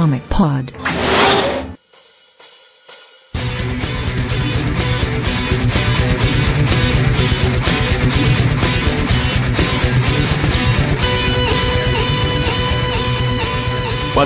Comic Pod.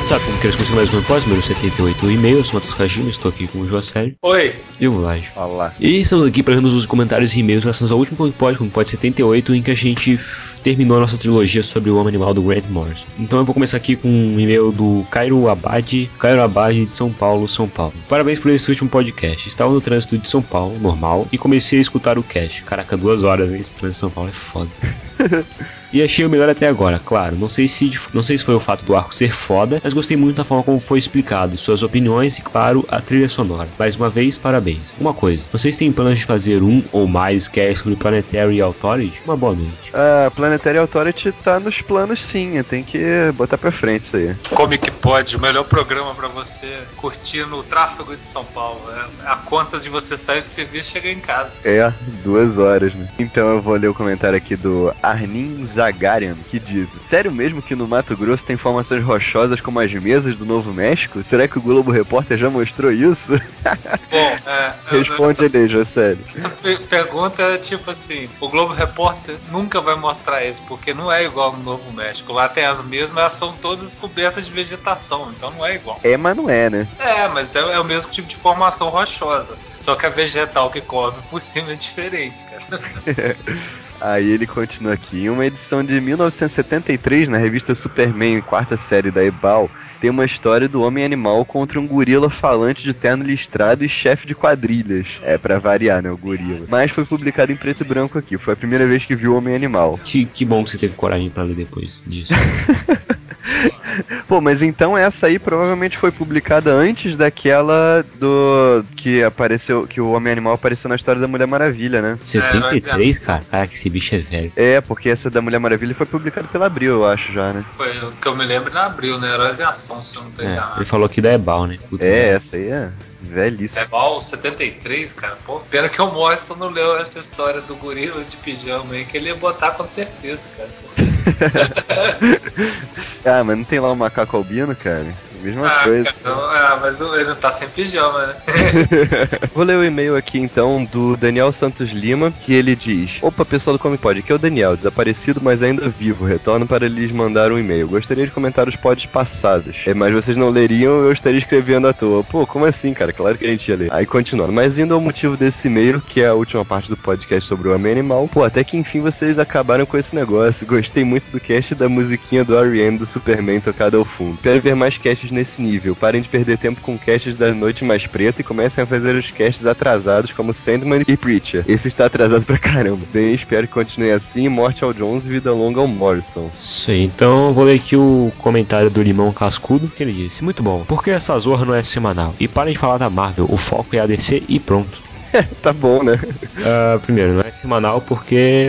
WhatsApp, como queres começar mais um episódio, número 78 e-mail, eu sou o Matheus Cagino, estou aqui com o Jocelyn Oi. e o Vlad. Olá. E estamos aqui para vermos os comentários e e-mails relacionados ao último pod, como pode 78, em que a gente terminou a nossa trilogia sobre o Homem Animal do Grant Morrison. Então eu vou começar aqui com um e-mail do Cairo Abad, Cairo Abad de São Paulo, São Paulo. Parabéns por esse último podcast. Estava no trânsito de São Paulo, normal, e comecei a escutar o cast. Caraca, duas horas, esse trânsito de São Paulo é foda. E achei o melhor até agora, claro. Não sei se não sei se foi o fato do arco ser foda, mas gostei muito da forma como foi explicado, suas opiniões e, claro, a trilha sonora. Mais uma vez, parabéns. Uma coisa, vocês têm planos de fazer um ou mais cast sobre Planetary Authority? Uma boa noite. A Planetary Authority tá nos planos sim, tem que botar pra frente isso aí. Comic Pod, o melhor programa pra você curtir no tráfego de São Paulo. É a conta de você sair do serviço e chegar em casa. É, duas horas, né? Então eu vou ler o comentário aqui do Arnin Zagarian, que diz: Sério mesmo que no Mato Grosso tem formações rochosas como as mesas do Novo México? Será que o Globo Repórter já mostrou isso? Bom, é, Responde essa, ele José. essa pe- pergunta é tipo assim: o Globo Repórter nunca vai mostrar isso, porque não é igual no Novo México. Lá tem as mesmas, elas são todas cobertas de vegetação, então não é igual. É, mas não é, né? É, mas é, é o mesmo tipo de formação rochosa. Só que a vegetal que cobre por cima é diferente, cara. Aí ele continua aqui. Em uma edição de 1973, na revista Superman, quarta série da Ebal, tem uma história do homem animal contra um gorila falante de terno listrado e chefe de quadrilhas. É, pra variar, né, o gorila. Mas foi publicado em preto e branco aqui. Foi a primeira vez que vi o homem animal. Que, que bom que você teve coragem pra ler depois disso. Pô, mas então essa aí provavelmente foi publicada antes daquela do. que apareceu. que o homem animal apareceu na história da Mulher Maravilha, né? 73, cara? Caraca, esse bicho é velho. É, porque essa da Mulher Maravilha foi publicada pela Abril, eu acho já, né? Foi o que eu me lembro em abril, né? Heróis em Ação, se eu não tô É, ele falou aqui da Ebal, né? Puta É, essa aí é velhíssima. É igual 73, cara. Pô, pena que o Morrison não leu essa história do gorila de pijama aí, que ele ia botar com certeza, cara. Ah, mas não tem lá o macaco albino, cara? Mesma Ah, coisa. não- ah, mas o- ele não tá sem pijama, né? Vou ler o e-mail aqui então do Daniel Santos Lima, que ele diz: Opa, pessoal do Comic Pod, aqui é o Daniel, desaparecido, mas ainda vivo. Retorno para lhes mandar um e-mail. Gostaria de comentar os pods passados, é, mas vocês não leriam, eu estaria escrevendo à toa. Pô, como assim, cara? Claro que a gente ia ler. Aí continuando. Mas indo ao motivo desse e-mail, que é a última parte do podcast sobre o Homem Animal, pô, até que enfim vocês acabaram com esse negócio. Gostei muito do cast e da musiquinha do R.E.M. do Superman tocada ao fundo. Quero ver mais casts nesse nível. Parem de perder tempo com casts da Noite Mais Preta e comecem a fazer os casts atrasados como Sandman e Preacher. Esse está atrasado pra caramba. Bem, espero que continue assim. Morte ao Jones e vida longa ao Morrison. Aí, então eu vou ler aqui o comentário do Limão Cascudo, que ele disse: Muito bom, porque essa zorra não é semanal? E parem de falar da Marvel, o foco é a DC e pronto. tá bom, né? Ah, primeiro, não é semanal porque,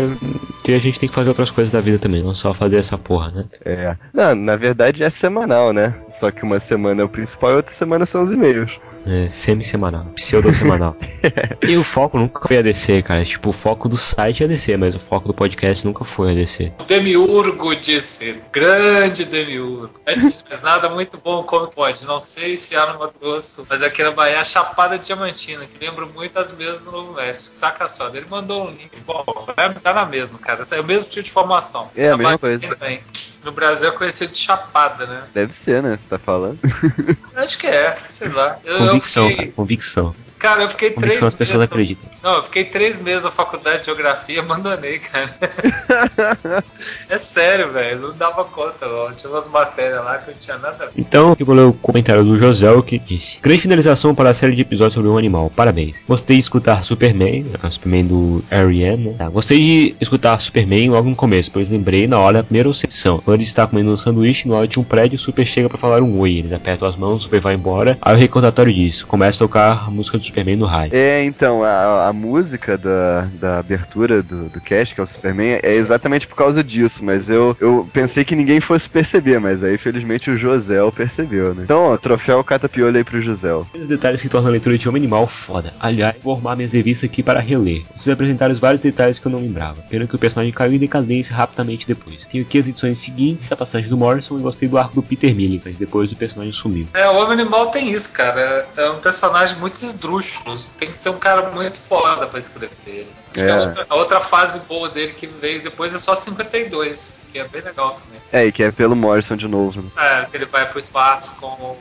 porque a gente tem que fazer outras coisas da vida também, não só fazer essa porra, né? É. Não, na verdade é semanal, né? Só que uma semana é o principal e outra semana são os e-mails. É, semi-semanal, pseudo-semanal. e o foco nunca foi a DC, cara. Tipo, o foco do site é a DC, mas o foco do podcast nunca foi a DC. Demiurgo disse, grande Demiurgo. Antes de mais nada, muito bom como pode. Não sei se há no Mato Grosso, mas aqui na Bahia, a Chapada Diamantina, que lembra muito as mesas do Novo México. Saca só, ele mandou um link. Bom, é, tá na mesma, cara. É o mesmo tipo de formação. É, a mesma Bahia coisa. também. No Brasil é conhecido de Chapada, né? Deve ser, né? Você tá falando? Acho que é, sei lá. Eu, eu Convicção, cara, fiquei, convicção. cara, eu fiquei três Convicção as pessoas meses. acreditam. Não, eu fiquei três meses na faculdade de geografia e abandonei, cara. é sério, velho. Não dava conta, não. Tinha umas matérias lá que não tinha nada a ver. Então, eu vou ler o comentário do José, que disse: Grande finalização para a série de episódios sobre um animal, parabéns. Gostei de escutar Superman, a Superman do R.E.M., né? Tá, Gostei de escutar Superman logo no começo, pois lembrei na hora da primeira sessão. Quando ele está comendo um sanduíche no alto de um prédio, o Super chega para falar um oi. Eles apertam as mãos, o Super vai embora. Aí o recordatório diz: começa a tocar a música do Superman no rádio. É, então, a, a música da, da abertura do, do cast, que é o Superman, é exatamente por causa disso, mas eu, eu pensei que ninguém fosse perceber, mas aí felizmente o Josel percebeu, né? Então, ó, troféu catapiolho aí pro Josel. Os detalhes que tornam a leitura de Homem Animal foda. Aliás, vou arrumar minhas revistas aqui para reler. Vocês apresentaram os vários detalhes que eu não lembrava. Pena que o personagem caiu em decadência rapidamente depois. Tenho aqui as edições seguintes, a passagem do Morrison e gostei do arco do Peter Milling, mas depois o personagem sumiu. É, o Homem Animal tem isso, cara. É um personagem muito esdrúxulo. Tem que ser um cara muito foda pra escrever ele. Acho É. que a outra, a outra fase boa dele que veio depois é só 52, que é bem legal também. É, e que é pelo Morrison de novo, né? É, que ele vai pro espaço com o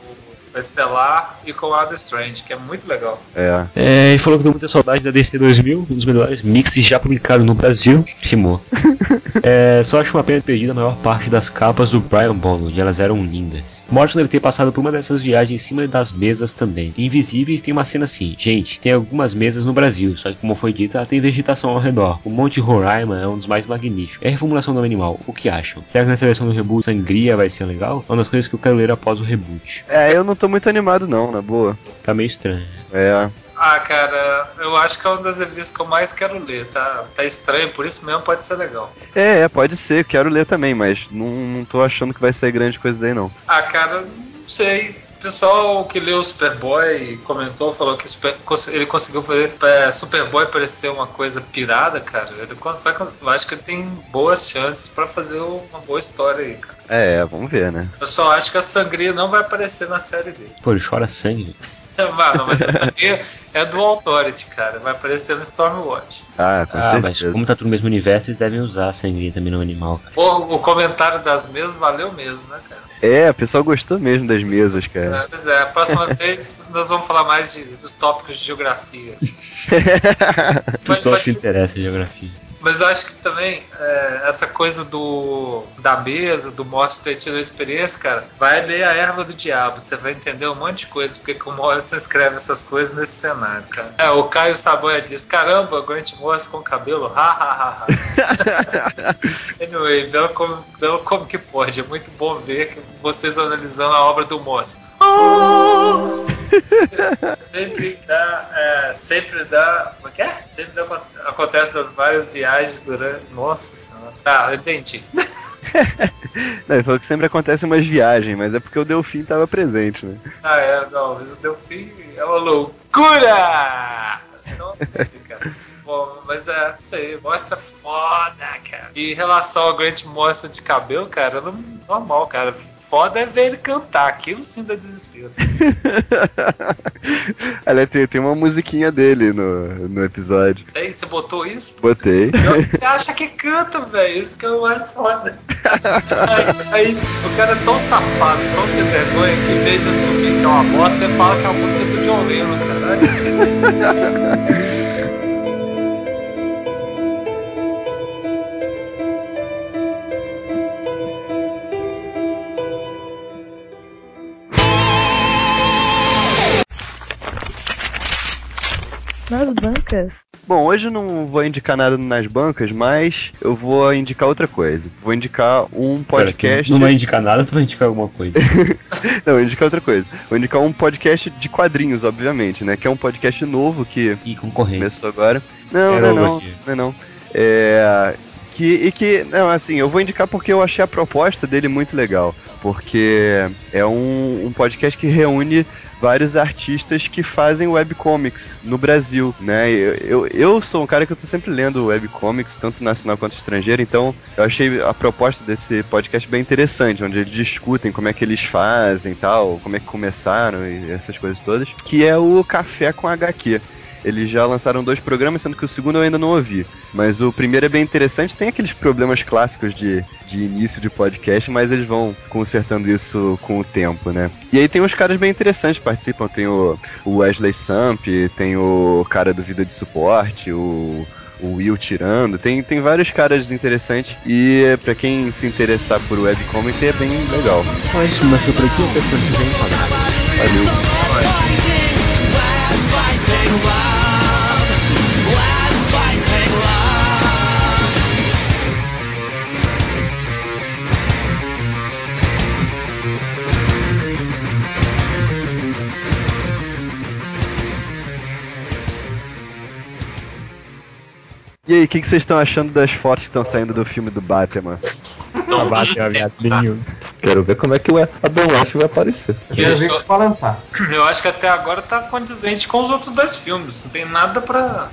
Estelar e com o Adam Strange, que é muito legal. É. É, e falou que deu muita saudade da DC 2000, um dos melhores mixes já publicados no Brasil. Rimou. é, só acho uma pena ter perdido a maior parte das capas do Brian Bolland, elas eram lindas. Morrison deve ter passado por uma dessas viagens em cima das mesas também. Invisíveis tem uma cena assim, gente, tem algumas mesas no Brasil, só que como foi dito, ela tem vegetação ao redor. O Monte Roraima é um dos mais magníficos. É a reformulação do animal, o que acham? Será que nessa versão do reboot Sangria vai ser legal? É uma das coisas que eu quero ler após o reboot. É, eu não tô muito animado não, na boa. Tá meio estranho. É. Ah, cara, eu acho que é uma das revistas que eu mais quero ler, tá? Tá estranho, por isso mesmo pode ser legal. É, é, pode ser, quero ler também, mas não, não tô achando que vai ser grande coisa daí não. Ah, cara, não sei. O pessoal que leu o Superboy comentou, falou que Super- ele conseguiu fazer é, Superboy parecer uma coisa pirada, cara. Ele, vai eu acho que ele tem boas chances pra fazer uma boa história aí, cara. É, vamos ver, né? Eu só acho que a sangria não vai aparecer na série dele. Pô, ele chora sangue. Mano, mas a sangria é do Authority, cara. Vai aparecer no Stormwatch. Ah, com Ah, mas como tá tudo no mesmo universo, eles devem usar a sangria também no animal. cara. Pô, o comentário das mesas valeu mesmo, né, cara? É, o pessoal gostou mesmo das mesas, cara. É, Pois é, a próxima vez nós vamos falar mais de- dos tópicos de geografia. O pessoal mas- se interessa em geografia. Mas eu acho que também é, essa coisa do da mesa, do Morse ter tido a experiência, cara, vai ler a erva do diabo. Você vai entender um monte de coisa, porque que o Morrison escreve essas coisas nesse cenário, cara. É, o Caio Saboia diz: caramba, Grant Morrison com cabelo, ha ha ha ha. anyway, belo como, belo como que pode. É muito bom ver que vocês analisando a obra do Morrison. Sempre dá, é, sempre dá, como é que é? Sempre dá, acontece das várias viagens durante, nossa senhora. Tá, eu entendi. Não, ele falou que sempre acontece umas viagens, mas é porque o Delfim tava presente, né? Ah, é, não, mas o Delfim é uma loucura! Então, cara. Bom, mas é, isso aí, mostra foda, cara. E em relação ao Grant Morrison de cabelo, cara, não, normal, cara. Foda é ver ele cantar, aquilo sim dá desespero. Aliás, tem, tem uma musiquinha dele no, no episódio. Aí você botou isso? Botei. Você acha que canta, velho? Isso que é o mais foda. Aí, aí, o cara é tão safado, tão sem vergonha, que em vez de assumir que é uma bosta, ele fala que é a música do John Lennon, caralho. bancas. Bom, hoje eu não vou indicar nada nas bancas, mas eu vou indicar outra coisa. Vou indicar um podcast. Pera, não vai indicar nada, tu vai indicar alguma coisa. Não, vou indicar outra coisa. Vou indicar um podcast de quadrinhos, obviamente, né? Que é um podcast novo que E concorrência. começou agora. Não, não, é não, não é não. É. Que, e que, não, assim, eu vou indicar porque eu achei a proposta dele muito legal. Porque é um, um podcast que reúne vários artistas que fazem webcomics no Brasil, né? Eu, eu, eu sou um cara que eu tô sempre lendo webcomics, tanto nacional quanto estrangeiro, então eu achei a proposta desse podcast bem interessante, onde eles discutem como é que eles fazem tal, como é que começaram e essas coisas todas, que é o Café com HQ. Eles já lançaram dois programas, sendo que o segundo eu ainda não ouvi. Mas o primeiro é bem interessante, tem aqueles problemas clássicos de, de início de podcast, mas eles vão consertando isso com o tempo, né? E aí tem uns caras bem interessantes que participam, tem o, o Wesley Samp, tem o cara do Vida de Suporte, o, o Will Tirando, tem, tem vários caras interessantes e pra quem se interessar por webcomic é bem legal. Isso, mas foi por aqui, semana que vem. Falou. Valeu! E aí, o que, vocês estão achando das fotos que estão saindo do filme do Batman? Não, tá Batman, viadinho. Quero ver como é que o Adam West vai aparecer. Eu Quero ver só- que vai lançar. Eu acho que até agora tá condizente com os outros dois filmes. Não tem nada pra.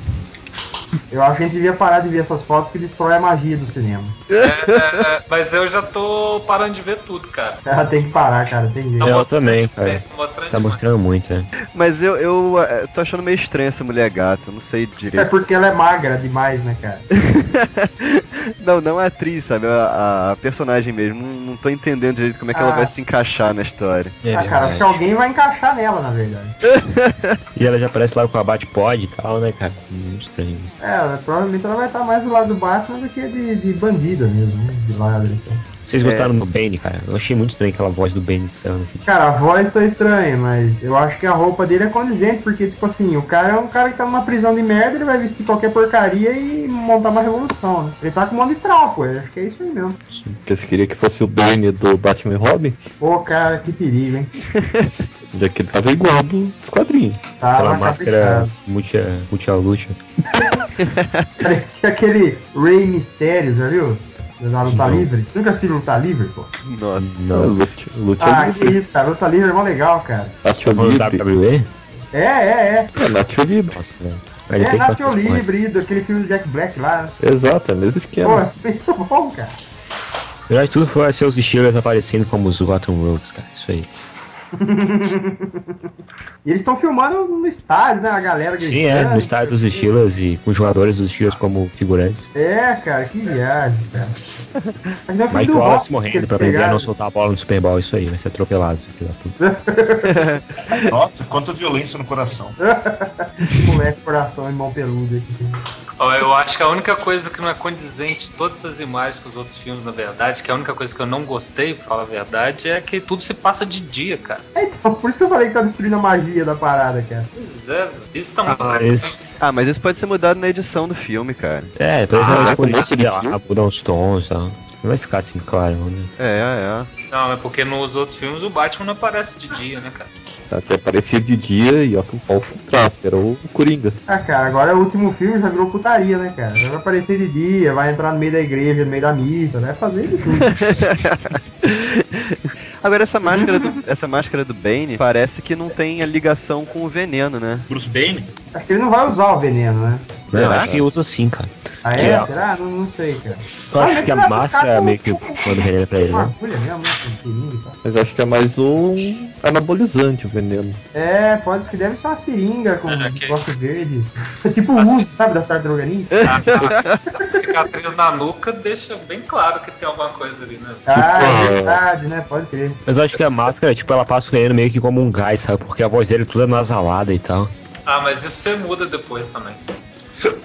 Eu acho que a gente devia parar de ver essas fotos que destrói a magia do cinema. É, mas eu já tô parando de ver tudo, cara. Ela tem que parar, cara, tem jeito. Tá Eu também, cara. Tá mostrando Tá demais. mostrando muito, né? Mas eu, eu eh, tô achando meio estranho essa mulher gata, eu não sei É direito. porque ela é magra demais, né, cara? não, não a atriz, sabe? A, a personagem mesmo. Não, não tô entendendo direito como é que ela Ah. vai se encaixar na história. É ah, cara, acho que alguém vai encaixar nela, na verdade. E ela já aparece lá com a Batpod e tal, né, cara? Muito estranho. É, ela- provavelmente ela vai estar mais do lado do Batman do que de, de bandida mesmo, né? De lado. Então. Vocês É. gostaram do Bane, cara? Eu achei muito estranho aquela voz do Bane que saiu no filme. Cara, a voz tá estranha, mas eu acho que a roupa dele é condizente, porque, tipo assim, o cara é um cara que tá numa prisão de merda, ele vai vestir qualquer porcaria e montar uma revolução, né? Ele tá com um de trapo, eu acho que é isso aí mesmo. Porque você queria que fosse o Bane do Batman e Robin? Pô, cara, que perigo, hein? Já que ele tava igual do- dos quadrinhos. Tá Aquela uma máscara cabeçada. multi, multi luta. Parecia aquele Rey Mysterio, já viu? Da luta Não. livre. Nunca assistiu luta livre, pô? Nossa. Não. Lute, lute Ah, é que isso, cara. Luta livre é mó legal, cara. Falando do Libre. WWE? É, é, É, Natio Libre. Nossa, velho. Ele é. É isso, Libre, do- aquele filme do Jack Black lá. Exato, é o mesmo Pô, esquema. é muito bom, cara. Na verdade, tudo foi ser os Steelers aparecendo como os Gotham Roads, cara. Isso aí. E eles estão filmando no estádio, né? A galera Sim, é, no estádio dos Steelers e com jogadores dos Steelers como figurantes. É, cara, que viagem, cara. Mas não é Mike do Wallace Rock morrendo pra aprender a não soltar a bola no Super Bowl, isso aí, vai ser atropelado. filho da puta. Nossa, quanta violência no coração. Moleque, coração e mão peluda aqui. Eu acho que a única coisa que não é condizente todas essas imagens com os outros filmes, na verdade, que a única coisa que eu não gostei, pra falar a verdade, é que tudo se passa de dia, cara. É, então, por isso que eu falei que tá destruindo a magia da parada, cara. Pois é, velho. isso tá Ah, muito mas. Ah, mas isso pode ser mudado na edição do filme, cara. É, depois Ah, ela escolher esse sei lá, filme? mudar os tons e tal. Não vai ficar assim claro, né? É, Não, é porque nos outros filmes o Batman não aparece de dia, né, cara? Até parecia de dia e ó que o pau traço, era o Coringa. Ah, cara, agora o último filme já virou putaria, né, cara? Vai aparecer de dia, vai entrar no meio da igreja, no meio da missa, vai fazer de tudo. é. Agora essa máscara do, essa máscara do Bane parece que não tem a ligação com o veneno, né? Bruce Bane? Acho que ele não vai usar o veneno, né? Não, acho que usa sim, cara. Ah, é? É. Será? Não, não sei, cara. Eu Ah, acho que a máscara meio que manda veneno pra ele, Uma né? agulha mesmo, né? Mas acho que é mais um anabolizante o veneno. É, pode que deve ser uma seringa com É, que- negócio verde. É tipo o Assim. uso, sabe, da tartaruga ninja? A, a cicatriz na nuca deixa bem claro que tem alguma coisa ali, né? Ah, é é. verdade, né? Pode ser. Mas eu acho que a máscara, tipo, ela passa o veneno meio que como um gás, sabe? Porque a voz dele é toda nasalada e tal. Ah, mas isso você muda depois também.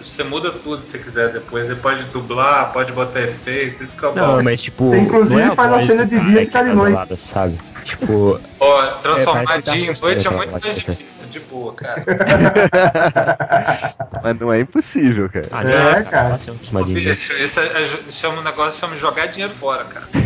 Você muda tudo se quiser depois. Você pode dublar, pode botar efeito, isso que é o Não, bom. mas tipo. Você, inclusive, não é faz a voz cena de dia e que tá de noite. sabe? Tipo. Ó, É, transformar dia em noite é muito mais difícil, de boa, cara. Mas não é impossível, cara. Ah, É, não, cara. Bicho, isso é, é, chama um negócio chama jogar dinheiro fora, cara.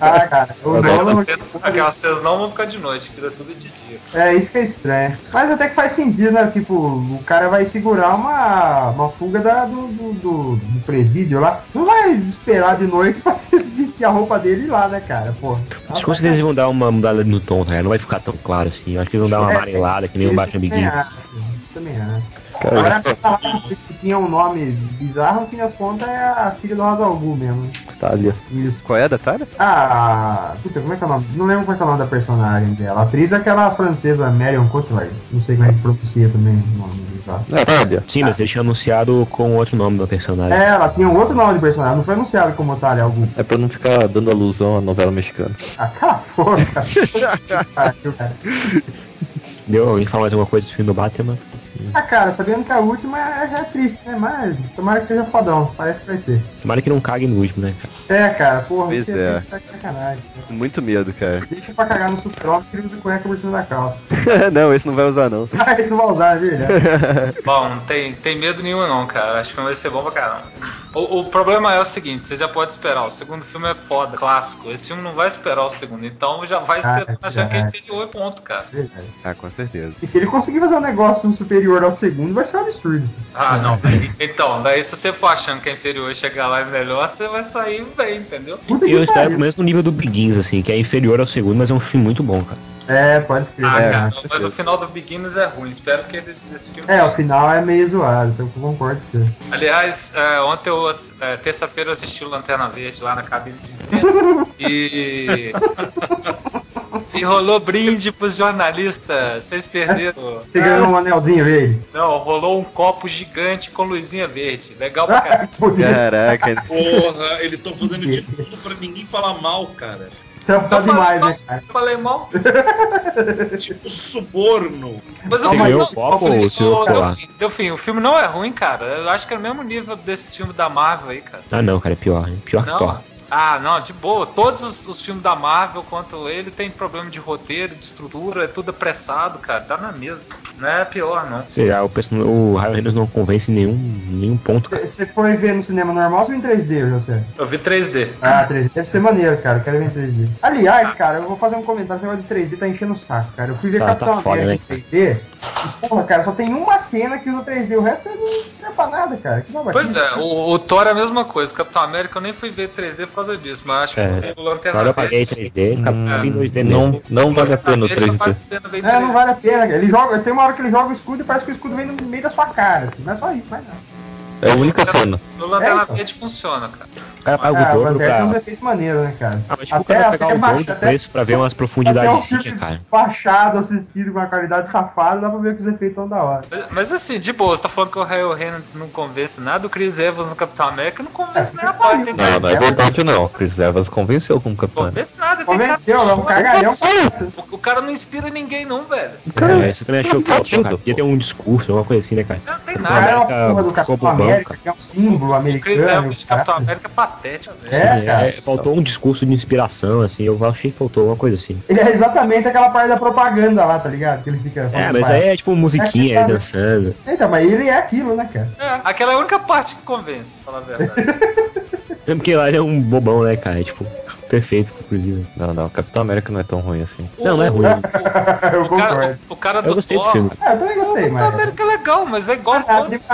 Ah, cara. O. Vocês, aquelas cenas não vão ficar de noite, que é tudo de dia. É, isso que é estranho. Mas até que faz sentido, né? Tipo, o cara vai segurar uma, uma fuga da, do, do, do- do presídio lá. Não vai esperar de noite pra vestir a roupa dele lá, né, cara? Pô. Acho que com certeza eles vão dar uma mudada no tom, tá? Não vai ficar tão claro assim. Eu acho que eles vão dar uma É, amarelada, que nem o Isso Batman também Begins. acho, Também acho. Cara, Agora, que tinha um nome bizarro, no fim das contas, é a filha do Hazalgu mesmo. Talha. Isso. Qual é a da Thalia? Ah, puta, como é que é o nome? Não lembro como é que é o nome da personagem dela. A atriz é aquela francesa Marion Cotillard. Não sei como é que pronuncia também o nome bizarro. É. Sim, mas eles tinham anunciado com outro nome do personagem. É, ela tinha um outro nome de personagem, não foi anunciado como Otária algum. É pra não ficar dando alusão à novela mexicana. Ah, cara. Pariu, cara. Deu alguém falar mais alguma coisa do filme do Batman? Ah, cara, sabendo que a última é, já é triste, né? Mas tomara que seja fodão, parece que vai ser. Tomara que não cague no último, né, cara? É, cara, porra, Pois isso é. tá de sacanagem. cara. Muito medo, cara. Deixa pra cagar no super-homem que ele usa cueca por cima da calça. não, esse não vai usar, não. Ah, isso não vai usar, é verdade. Bom, não tem, tem medo nenhum não, cara. Acho que não vai ser bom pra caramba. O, o problema é o seguinte, você já pode esperar. O segundo filme é foda, clássico. Esse filme não vai esperar o segundo, então já vai Ah, esperando achando que é inferior, ponto, cara. Verdade. Ah, com certeza. E se ele conseguir fazer um negócio superior ao segundo, vai ser um absurdo. Ah, não. daí- então, daí se você for achando que é inferior e chegar lá e melhor, você vai sair bem, entendeu? Puta Eu espero pelo menos no nível do Begins, assim, que é inferior ao segundo, mas é um filme muito bom, cara. É, pode escrever. Ah, É, cara, mas o final do Beginners é ruim. Espero que desse, desse filme. É, o final é meio zoado, então eu concordo com você. Aliás, é, ontem eu, é, terça-feira eu assisti o Lanterna Verde lá na cabine de e. E rolou brinde pros jornalistas. Vocês perderam. Você ganhou um anelzinho verde. Não, rolou um copo gigante com luzinha verde. Legal pra caralho. Caraca, Porra, eles estão fazendo de tudo pra ninguém falar mal, cara. Então Eu tá falei demais, mal, né, cara? eu falei mal. Tipo suborno. Mas falei, ganhou não, o copo eu falei, ou o senhor? Delfim, Delfim, o filme não é ruim, cara. Eu acho que é o mesmo nível desses filmes da Marvel aí, cara. Ah não, cara, é pior, é pior que Não. Thor. Ah, não, de boa. Todos os, os filmes da Marvel, quanto ele, tem problema de roteiro, de estrutura, é tudo apressado, cara. Tá na mesma. Não é pior, não. Sei lá, o, person- o Ryan Reynolds não convence em nenhum, nenhum ponto. Você foi ver no cinema normal ou em 3D, José? Eu vi 3D. Ah, 3D. Deve ser maneiro, cara. Quero ver em 3D. Aliás, cara, eu vou fazer um comentário. Esse negócio de 3D tá enchendo o saco, cara. Eu fui ver Tá- Capitão tá América né, em 3D. E, porra, cara, só tem uma cena que usa 3D. O resto não serve pra nada, cara. Que não vai Pois é, o, o Thor é a mesma coisa. O Capitão América eu nem fui ver 3D por causa disso, mas acho que É. o Lanterna Agora eu paguei Verde- 3D, fica Hum, em 2D não, não vale a pena o Verde, 3D. vale a pena ver em É, não 3D. vale a pena, cara. Ele joga, tem uma hora que ele joga o escudo e parece que o escudo vem no meio da sua cara, assim. Não é só isso, mais nada. É a única cena. No Lanterna É, então. Verde funciona, cara. O cara paga Ah, o dobro Lanterna tem uns pra. efeitos maneiros, né, cara? Ah, mas tipo, o cara vai pegar o dobro do preço pra ver umas até um profundidades sim, cara. baixado, assistido com uma qualidade safada, dá pra ver que os efeitos estão da hora. Mas, mas assim, de boa, você tá falando que o Ryan Reynolds não convence nada, o Chris Evans no Capitão América não convence É, nem a que parte, né? Não, não é verdade não. Chris Evans convenceu como Não capitão. convence nada, tem cara Convenceu, é um de cagalhão. O, o cara não inspira ninguém, não, velho. É, isso também achou Cara, falta, cara. Podia ter um discurso, alguma coisa assim, né, cara? Não tem O nada. cara é uma porra do Capitão América, cara. que é um símbolo O Chris americano. Evans de Capitão cara. América é patético, velho. É, Sim, cara. faltou um discurso de inspiração, assim, eu achei que faltou alguma coisa assim. Ele é exatamente aquela parte da propaganda lá, tá ligado? Que ele fica. É, mas aí é tipo musiquinha, É, ele dançando. Então, mas ele é aquilo, né, cara? É, aquela é a única parte que convence, falar a verdade. Mesmo porque lá ele é um bobão, né, cara? É, tipo, perfeito, inclusive. Não, não. Capitão América não é tão ruim assim. Não, não é ruim. eu O cara, o, o cara do Eu gostei do Thor, filme. Ah, eu também gostei, O mas. Capitão América é legal, mas é igual Ah, nada todos,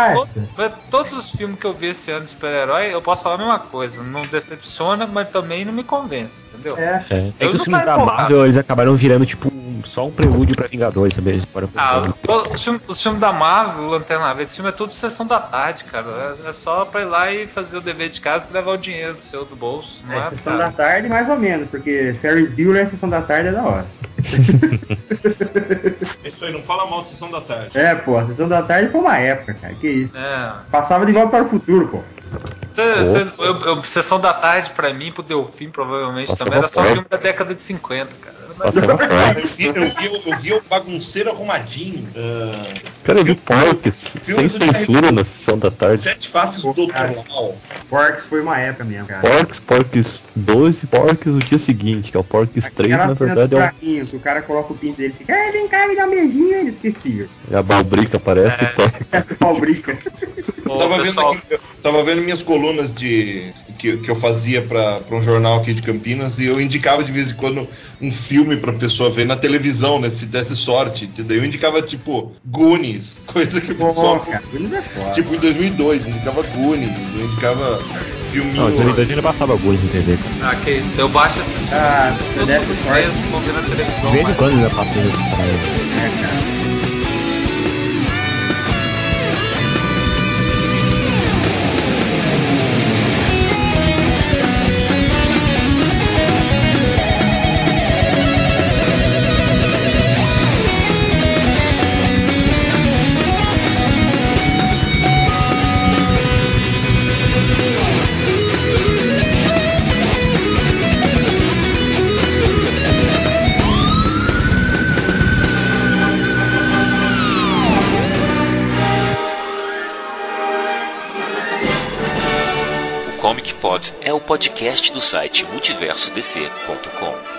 todos, todos os filmes que eu vi esse ano de super-herói, eu posso falar a mesma coisa. Não decepciona, mas também não me convence, entendeu? É. É, é que os filmes da. Marvel, eles acabaram virando, tipo, um- só um prelúdio pra Vingadores, sabe? Ah, os filmes, os filmes da Marvel, o Lanterna Verde, esse filme é tudo sessão da tarde, cara. É, é só pra ir lá e fazer o dever de casa e levar o dinheiro do seu do bolso. Não é, É, sessão cara. da tarde, mais ou menos, porque Ferris Bueller, a sessão da tarde é da hora. É isso aí, não fala mal de sessão da tarde. É, pô, a sessão da tarde foi uma época, cara. Que isso. É. Passava de volta para o futuro, pô. Cê- cê- eu- eu- sessão da tarde pra mim, pro Delfim, provavelmente Nossa, também, era só filme da década de 50, cara. Passava Eu vi, eu vi, eu vi o bagunceiro arrumadinho. ah, Cara, eu vi Porks sem censura na sessão da tarde. sete faces do Dr. Cara. Lau. Porks foi uma época mesmo, cara. Porks, Porks 2 e Porks o dia seguinte, que é o Porks 3, Aquela na verdade é um buraquinho, que o cara coloca o pinto dele e fica, "Ai, vem cá, me dá um beijinho, ele esquecia. E a balbrica aparece É. e brinca. Ô, tava, vendo aqui- eu tava vendo minhas colunas de que, que eu fazia pra pra um jornal aqui de Campinas e eu indicava de vez em quando um filme pra pessoa ver na televisão, né? Se desse sorte. entendeu? Eu indicava tipo Goonies, coisa que o pessoal. cara, Goonies é foda. Tipo em 2002, eu indicava Goonies, eu indicava filminho. Não, em 2002 ainda passava alguns em TV. Ah, que isso, eu baixo esses filmes. Ah, eu deve sou mesmo, vou ver na televisão. De vez em quando ainda passava esse parada. É, cara. O Comic Pod é o podcast do site multiversodc.com.